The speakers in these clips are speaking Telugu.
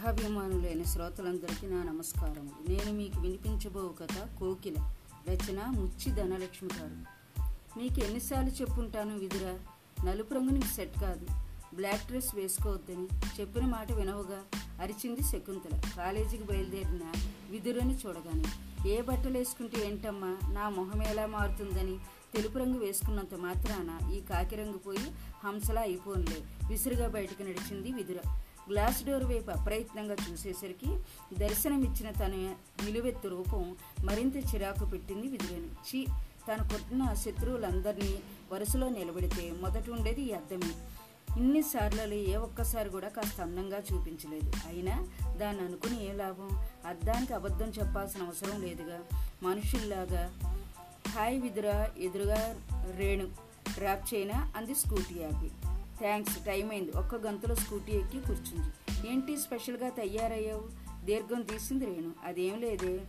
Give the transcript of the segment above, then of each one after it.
కథాభిమానులైన శ్రోతలందరికీ నా నమస్కారం. నేను మీకు వినిపించబో కథ కోకిల. రచన ముచ్చి ధనలక్ష్మి గారు. మీకు ఎన్నిసార్లు చెప్పుంటాను విదురా? నలుపు రంగు నీకు సెట్ కాదు. బ్లాక్ డ్రెస్ వేసుకోవద్దని చెప్పిన మాట వినవుగా. అరిచింది శకుంతల. కాలేజీకి బయలుదేరిన విదురని చూడగానే ఏ బట్టలు వేసుకుంటే ఏంటమ్మా? నా మొహం ఎలా మారుతుందని తెలుపు రంగు వేసుకున్నంత మాత్రాన ఈ కాకి రంగు పోయి హంసలా అయిపోనులే. విసురుగా బయటకు నడిచింది విదుర. గ్లాస్ డోర్ వైపు అప్రయత్నంగా చూసేసరికి దర్శనమిచ్చిన తన నిలువెత్తు రూపం మరింత చిరాకు పెట్టింది విధులను చీ తను కొట్టిన శత్రువులందరినీ వరుసలో నిలబెడితే మొదట ఉండేది ఈ అద్దమే. ఇన్నిసార్లు ఏ ఒక్కసారి కూడా కాస్త అందంగా చూపించలేదు. అయినా దాన్ని అనుకుని ఏ లాభం? అద్దానికి అబద్ధం చెప్పాల్సిన అవసరం లేదుగా. మనుషుల్లాగా. హాయ్ విదురా ఎదురుగా రేణు. డ్రాప్ చేయనా అంది స్కూటీ ఆపి. థ్యాంక్స్ టైం అయింది. ఒక్క గంతలో స్కూటీ ఎక్కి కూర్చుంది. ఏంటి స్పెషల్గా తయారయ్యావు? దీర్ఘం తీసింది రేణు. అదేం లేదే.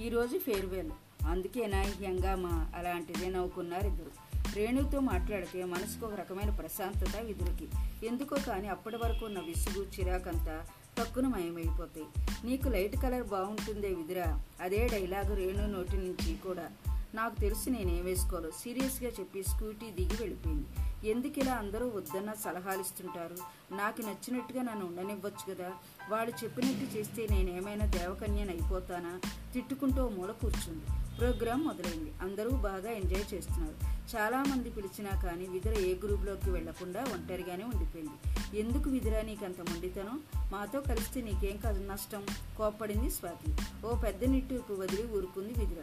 ఈరోజు ఫేర్వెల్ అందుకేనా హంగామా? అలాంటిదే నవ్వుకున్నారు ఇద్దరు. రేణుతో మాట్లాడితే మనసుకు ఒక రకమైన ప్రశాంతత విధులకి ఎందుకో కానీ అప్పటి వరకు ఉన్న విసుగు చిరాకంతా తక్కువ మయమైపోతాయి. నీకు లైట్ కలర్ బాగుంటుందే విదురా. అదే డైలాగు రేణు నోటి నుంచి కూడా. నాకు తెలుసు నేనేం వేసుకోవాలో. సీరియస్గా చెప్పి స్కూటీ దిగి వెళ్ళిపోయింది. ఎందుకు ఇలా అందరూ వద్దన్న సలహాలు ఇస్తుంటారు నాకు నచ్చినట్టుగా నన్ను ఉండనివ్వచ్చు కదా వాళ్ళు చెప్పినట్టు చేస్తే నేనేమైనా దేవకన్యని అయిపోతానా? తిట్టుకుంటూ ఓ మూల కూర్చుంది. ప్రోగ్రాం మొదలైంది. అందరూ బాగా ఎంజాయ్ చేస్తున్నారు. చాలామంది పిలిచినా కానీ విధుర ఏ గ్రూప్లోకి వెళ్ళకుండా ఒంటరిగానే ఉండిపోయింది. ఎందుకు విదురా నీకంత మొండితనం? మాతో కలిస్తే నీకేం కాదు నష్టం? కోప్పడింది స్వాతి. ఓ పెద్ద నిట్టుకు వదిలి ఊరుకుంది విధుర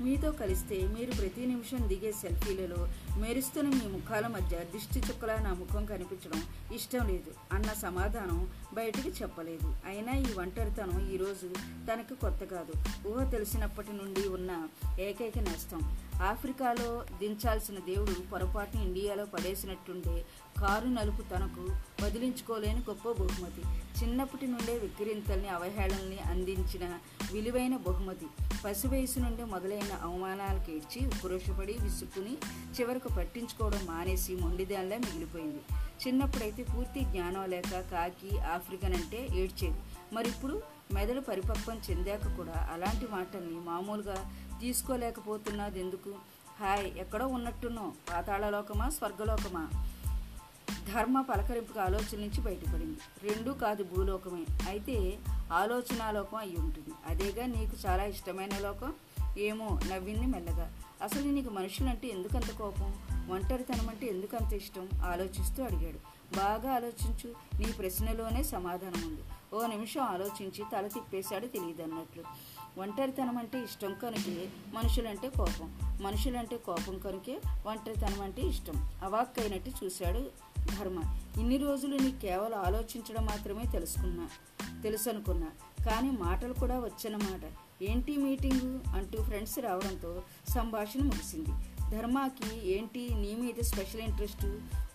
మీతో కలిస్తే మీరు ప్రతి నిమిషం దిగే సెల్ఫీలలో మెరుస్తున్న మీ ముఖాల మధ్య దిష్టి చుక్కలా నా ముఖం కనిపించడం ఇష్టం లేదు. అన్న సమాధానం బయటికి చెప్పలేదు. అయినా ఈ ఒంటరితనం ఈరోజు తనకు కొత్త కాదు. ఊహ తెలిసినప్పటి నుండి ఉన్న ఏకైక నష్టం. ఆఫ్రికాలో దించాల్సిన దేవుడు పొరపాటున ఇండియాలో పడేసినట్టుండే కారు నలుపు తనకు వదిలించుకోలేని గొప్ప బహుమతి. చిన్నప్పటి నుండే విక్రింతల్ని అవహేళనల్ని అందించిన విలువైన బహుమతి. పసి వయసు నుండి మొదలైన అవమానాలకు ఏడ్చి ఉక్రోషపడి విసుక్కుని చివరకు పట్టించుకోవడం మానేసి మొండిదానిలా మిగిలిపోయింది. చిన్నప్పుడైతే పూర్తి జ్ఞానం లేక కాకి ఆఫ్రికన్ అంటే ఏడ్చేది. మరి ఇప్పుడు మెదడు పరిపక్వం చెందాక కూడా అలాంటి మాటల్ని మామూలుగా తీసుకోలేకపోతున్నది ఎందుకు హాయ్ ఎక్కడో ఉన్నట్టున్నో. పాతాళలోకమా స్వర్గలోకమా? ధర్మ పలకరింపుకు ఆలోచన నుంచి బయటపడింది. రెండూ కాదు భూలోకమే. అయితే ఆలోచనాలోకం అయి ఉంటుంది అదేగా నీకు చాలా ఇష్టమైన లోకం? ఏమో నవ్వింది మెల్లగా. అసలు నీకు మనుషులంటే ఎందుకంత కోపం? ఒంటరితనం అంటే ఎందుకంత ఇష్టం? ఆలోచిస్తూ అడిగాడు. బాగా ఆలోచించు నీ ప్రశ్నలోనే సమాధానం ఉంది. ఓ నిమిషం ఆలోచించి తల తిప్పేశాడు తెలియదన్నట్లు. ఒంటరితనం అంటే ఇష్టం కనుకే మనుషులంటే కోపం. మనుషులంటే కోపం కనుకే ఒంటరితనం అంటే ఇష్టం. అవాక్కైనట్టు చూశాడు ధర్మ. ఇన్ని రోజులు నీ కేవలం ఆలోచించడం మాత్రమే తెలుసుకున్నా తెలుసు అనుకున్నా కానీ మాటలు కూడా వచ్చనమాట ఏంటి మీటింగు అంటూ ఫ్రెండ్స్ రావడంతో సంభాషణ ముగిసింది. ధర్మాకి ఏంటి నీ మీద స్పెషల్ ఇంట్రెస్ట్?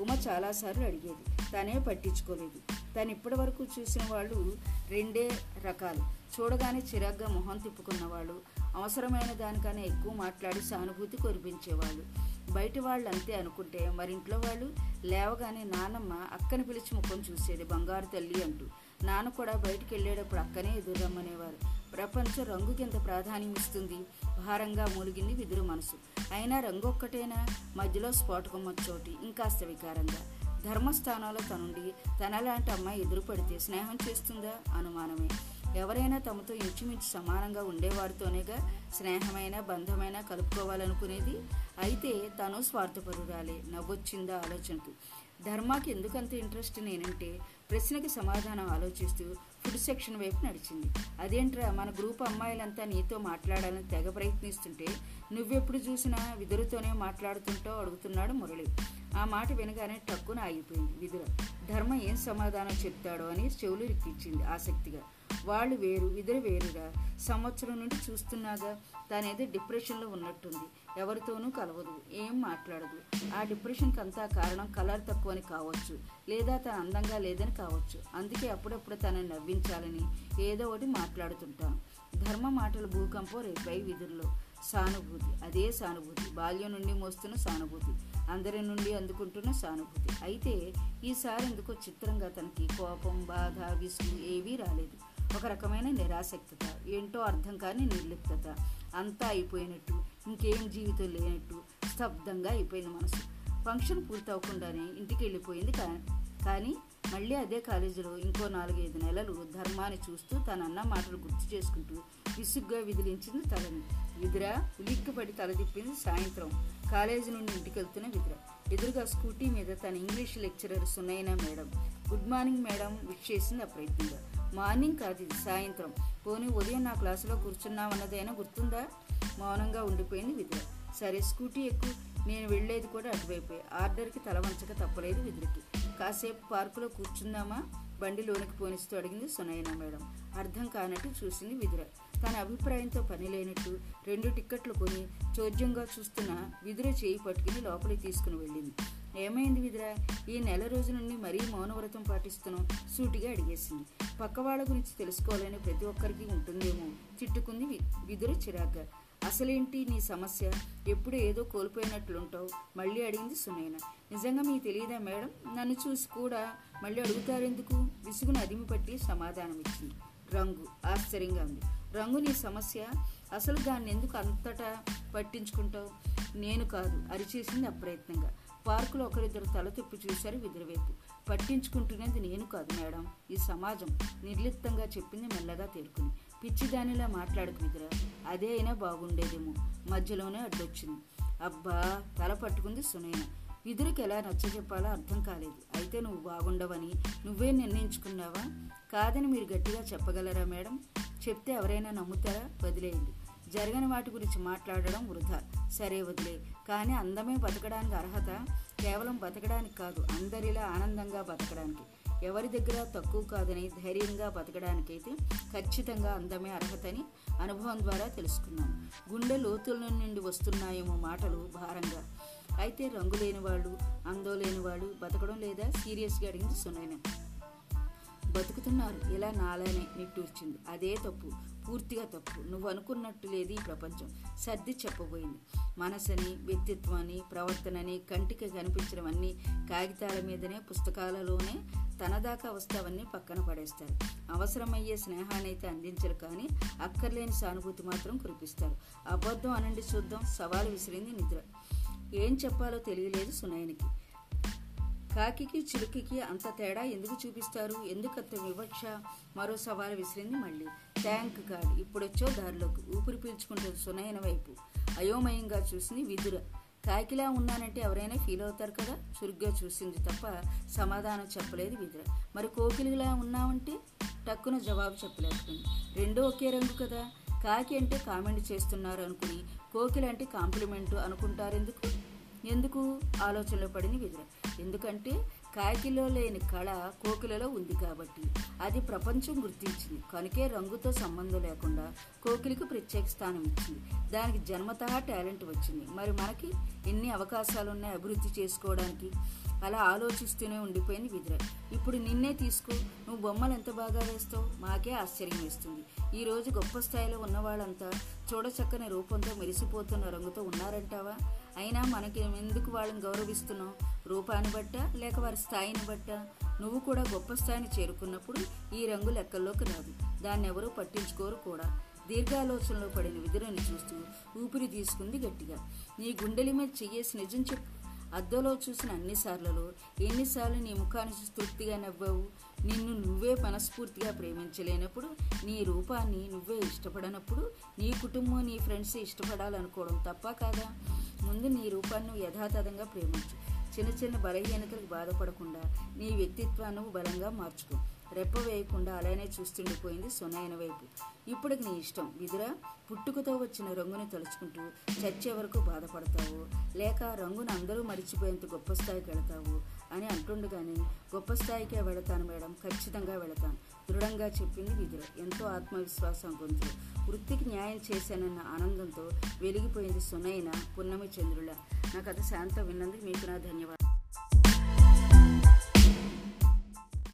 ఉమ చాలాసార్లు అడిగేది. తనే పట్టించుకోలేదు. తను ఇప్పటి వరకు చూసిన వాళ్ళు రెండే రకాలు. చూడగానే చిరాగ్గా మొహం తిప్పుకున్న వాళ్ళు అవసరమైన దానికన్నా ఎక్కువ మాట్లాడి సానుభూతి కురిపించేవాళ్ళు బయట వాళ్ళు అంతే అనుకుంటే మరింట్లో వాళ్ళు లేవగానే నానమ్మ అక్కని పిలిచి ముఖం చూసేది బంగారు తల్లి అంటూ. నాన్న కూడా బయటికి వెళ్ళేటప్పుడు అక్కనే ఎదురమ్మనేవారు ప్రపంచం రంగుకింత ప్రాధాన్యమిస్తుంది ప్రాధాన్యం ఇస్తుంది. భారంగా మూలిగింది విదురు మనసు. అయినా రంగు ఒక్కటేనా? మధ్యలో స్ఫోటకం చోటి ఇంకాస్త వికారంగా. ధర్మస్థానంలో తనుండి తనలాంటి అమ్మాయి ఎదురుపడితే స్నేహం చేస్తుందా? అనుమానమే. ఎవరైనా తమతో ఇంచుమించు సమానంగా ఉండేవారితోనేగా స్నేహమైన బంధమైన కలుపుకోవాలనుకునేది? అయితే తను స్వార్థపరురాలే. నవ్వొచ్చిందా ఆలోచనకు. ధర్మాకి ఎందుకంత ఇంట్రెస్ట్ నేనంటే ప్రశ్నకి సమాధానం ఆలోచిస్తూ ఫుడ్ సెక్షన్ వైపు నడిచింది. అదేంట్రా మన గ్రూప్ అమ్మాయిలంతా నీతో మాట్లాడాలని తెగ ప్రయత్నిస్తుంటే నువ్వెప్పుడు చూసినా విదురుతోనే మాట్లాడుతుంటో అడుగుతున్నాడు మురళి. ఆ మాట వినగానే టక్కున ఆగిపోయింది విదుర. ధర్మ ఏం సమాధానం చెప్తాడో అని చెవులు రిక్కించింది ఆసక్తిగా. వాళ్ళు వేరు విదుర వేరుగా సంవత్సరం నుండి చూస్తున్నాగా తానేదో డిప్రెషన్లో ఉన్నట్టుంది. ఎవరితోనూ కలవదు ఏం మాట్లాడదు. ఆ డిప్రెషన్కి అంతా కారణం కలర్ తక్కువని కావచ్చు లేదా తన అందంగా లేదని కావచ్చు. అందుకే అప్పుడప్పుడు తనని నవ్వించాలని ఏదో ఒకటి మాట్లాడుతుంటాను ధర్మ మాటల భూకంపం రేపై విధుల్లో. సానుభూతి అదే సానుభూతి. బాల్యం నుండి మోస్తున్న సానుభూతి. అందరి నుండి అందుకుంటున్న సానుభూతి. అయితే ఈసారి ఎందుకో చిత్రంగా తనకి కోపం బాధ విసుగు ఏవీ రాలేదు. ఒక రకమైన నిరాసక్తత ఏంటో అర్థం కాని నిర్లిప్తత అంతా అయిపోయినట్టు ఇంకేం జీవితం లేనట్టు స్తబ్దంగా అయిపోయింది మనసు. ఫంక్షన్ పూర్తవకుండానే ఇంటికి వెళ్ళిపోయింది కా కానీ మళ్ళీ అదే కాలేజీలో ఇంకో నాలుగైదు నెలలు ధర్మాన్ని చూస్తూ తన అన్న మాటలు గుర్తు చేసుకుంటూ విసుగ్గా విదిలించింది తలని. విదిరా ఉలిక్కిపడి తలదిప్పింది సాయంత్రం. కాలేజీ నుండి ఇంటికి వెళ్తున్న విదిర. ఎదురుగా స్కూటీ మీద తన English lecturer Sunaina madam. Good morning madam wish చేసింది అప్రయత్నంగా. మార్నింగ్ కాదు ఇది సాయంత్రం. పోనీ ఉదయం నా క్లాసులో కూర్చున్నామన్నదైనా గుర్తుందా? మౌనంగా ఉండిపోయింది విద్య సరే స్కూటీ ఎక్కువ నేను వెళ్ళేది కూడా అటువైపే. ఆర్డర్కి తల వంచక తప్పలేదు విద్యకి కాసేపు పార్కులో కూర్చుందామా? బండిలోనికి పోనిస్తూ అడిగింది సునయన మేడం. అర్థం కానట్టు చూసింది విదుర. తన అభిప్రాయంతో పని లేనట్టు రెండు టిక్కెట్లు కొని చోద్యంగా చూస్తున్న విదుర చేయి పట్టుకుని లోపలికి తీసుకుని వెళ్ళింది. ఏమైంది విదుర? ఈ నెల రోజు నుండి మరీ మౌనవ్రతం పాటిస్తున్నాం సూటిగా అడిగేసింది. పక్కవాళ్ళ గురించి తెలుసుకోవాలని ప్రతి ఒక్కరికి ఉంటుందేమో? తిట్టుకుంది విదుర చిరాగ్గా. అసలేంటి నీ సమస్య? ఎప్పుడు ఏదో కోల్పోయినట్లుంటావు. మళ్ళీ అడిగింది సునైన. నిజంగా మీకు తెలియదా మేడం? నన్ను చూసి కూడా మళ్ళీ అడుగుతారెందుకు? విసుగును అదిమి పట్టి సమాధానం ఇచ్చింది రంగు. ఆశ్చర్యంగా ఉంది. రంగు నీ సమస్య? అసలు దాన్ని ఎందుకు అంతటా పట్టించుకుంటావు? నేను కాదు. అరిచేసింది అప్రయత్నంగా. పార్కులో ఒకరిద్దరు తల తిప్పి చూశారు విదురవైపు పట్టించుకుంటున్నది నేను కాదు మేడం. ఈ సమాజం నిర్లిప్తంగా చెప్పింది మెల్లగా తేరుకుని పిచ్చిదానిలా మాట్లాడకు అదే అయినా బాగుండేదేమో. మధ్యలోనే అడ్డొచ్చింది. అబ్బా తల పట్టుకుంది సునైన విదురికి ఎలా నచ్చ చెప్పాలో అర్థం కాలేదు. అయితే నువ్వు బాగుండవని నువ్వే నిర్ణయించుకున్నావా? కాదని మీరు గట్టిగా చెప్పగలరా మేడం? చెప్తే ఎవరైనా నమ్ముతారా? వదిలేయండి. జరగని వాటి గురించి మాట్లాడడం వృధా. సరే వదిలే. కానీ అందమే బతకడానికి అర్హత? కేవలం బతకడానికి కాదు అందరిలా ఆనందంగా బతకడానికి. ఎవరి దగ్గర తక్కువ కాదని ధైర్యంగా బతకడానికైతే ఖచ్చితంగా అందమే అర్హతని అనుభవం ద్వారా తెలుసుకున్నాను గుండె లోతుల నుండి వస్తున్నాయేమో మాటలు భారంగా. అయితే రంగు లేని వాళ్ళు అందం లేని వాళ్ళు బతకడం లేదా సీరియస్గా అడిగింది సునైనా బతుకుతున్నారు. ఇలా నాలానే నిట్టూర్చింది. అదే తప్పు పూర్తిగా తప్పు. నువ్వు అనుకున్నట్టు లేదు ఈ ప్రపంచం. సర్ది చెప్పబోయింది. మనసని వ్యక్తిత్వాన్ని ప్రవర్తనని కంటికి కనిపించడం అన్నీ కాగితాల మీదనే పుస్తకాలలోనే తన దాకా వస్తావన్నీ పక్కన పడేస్తారు. అవసరమయ్యే స్నేహాన్నైతే అందించరు కానీ అక్కర్లేని సానుభూతి మాత్రం కురిపిస్తారు. అబద్ధం అనండి చూద్దాం. సవాలు విసిరింది నిద్ర. ఏం చెప్పాలో తెలియలేదు సునయనికి. కాకికి చిలుకకి అంత తేడా ఎందుకు చూపిస్తారు? ఎందుకు అంత వివక్ష? మరో సవాలు విసిరింది మళ్ళీ. Tank God. ఇప్పుడొచ్చో దారిలోకి. ఊపిరి పీల్చుకుంటుంది సునయన వైపు. అయోమయంగా చూసింది విదుర. కాకిలా ఉన్నానంటే ఎవరైనా ఫీల్ అవుతారు కదా? చురుగ్గా చూసింది తప్ప సమాధానం చెప్పలేదు విదుర. మరి కోకిలిలా ఉన్నావంటే టక్కున జవాబు చెప్పలేకపోయింది. రెండో ఒకే రంగు కదా. కాకి అంటే కామెంట్ చేస్తున్నారు అనుకుని కోకిల అంటే కాంప్లిమెంట్ అనుకుంటారు ఎందుకు ఎందుకు? ఆలోచనలో పడింది విదుర. ఎందుకంటే కాకిలో లేని కళ కోకిలలో ఉంది కాబట్టి. అది ప్రపంచం గుర్తించింది. కనుకే రంగుతో సంబంధం లేకుండా కోకిలికి ప్రత్యేక స్థానం ఇచ్చింది. దానికి జన్మతహా టాలెంట్ వచ్చింది. మరి మనకి ఎన్ని అవకాశాలు ఉన్నాయి అభివృద్ధి చేసుకోవడానికి? అలా ఆలోచిస్తూనే ఉండిపోయింది విద్ర. ఇప్పుడు నిన్నే తీసుకో. నువ్వు బొమ్మలు ఎంత బాగా వేస్తావు? మాకే ఆశ్చర్యం వేస్తుంది. ఈరోజు గొప్ప స్థాయిలో ఉన్న వాళ్ళంతా చూడచక్కని రూపంతో మెరిసిపోతున్న రంగుతో ఉన్నారంటావా? అయినా మనకి ఎందుకు వాళ్ళని గౌరవిస్తున్నావు? రూపాన్ని బట్టా లేక వారి స్థాయిని బట్టా? నువ్వు కూడా గొప్ప స్థాయిని చేరుకున్నప్పుడు ఈ రంగు లెక్కల్లోకి రాదు. దాన్ని ఎవరూ పట్టించుకోరు కూడా. దీర్ఘాలోచనలో పడిన విధులను చూస్తూ ఊపిరి తీసుకుంది గట్టిగా. నీ గుండెల మీద చెయ్యేసి నిజం చెప్పు. అద్దంలో చూసిన అన్నిసార్లలో ఎన్నిసార్లు నీ ముఖాన్ని చూసి తృప్తిగా నవ్వావు? నిన్ను నువ్వే మనస్ఫూర్తిగా ప్రేమించలేనప్పుడు నీ రూపాన్ని నువ్వే ఇష్టపడనప్పుడు నీ కుటుంబం నీ ఫ్రెండ్స్ ఇష్టపడాలనుకోవడం తప్ప కాదా? ముందు నీ రూపాన్ని నువ్వు యథాతథంగా ప్రేమించు. చిన్న చిన్న బలహీనతలకు బాధపడకుండా నీ వ్యక్తిత్వాన్ని బలంగా మార్చుకో. రెప్ప వేయకుండా అలానే చూస్తుండిపోయింది సునాయన వైపు. ఇప్పటికి నీ ఇష్టం. విదురా పుట్టుకతో వచ్చిన రంగుని తలుచుకుంటూ చచ్చే వరకు బాధపడతావు. లేక రంగును అందరూ మరిచిపోయేంత గొప్ప స్థాయికి వెళతావు. అని అంటుండగానే గొప్ప స్థాయికే వెళతాను మేడం. ఖచ్చితంగా వెళతాను. దృఢంగా చెప్పింది విదుర. ఎంతో ఆత్మవిశ్వాసం గొంతు. వృత్తికి న్యాయం చేశానన్న ఆనందంతో వెలిగిపోయింది సునైన పున్నమి చంద్రుల. నా కథ శాంత విన్నందుకు మీకు నా ధన్యవాదాలు.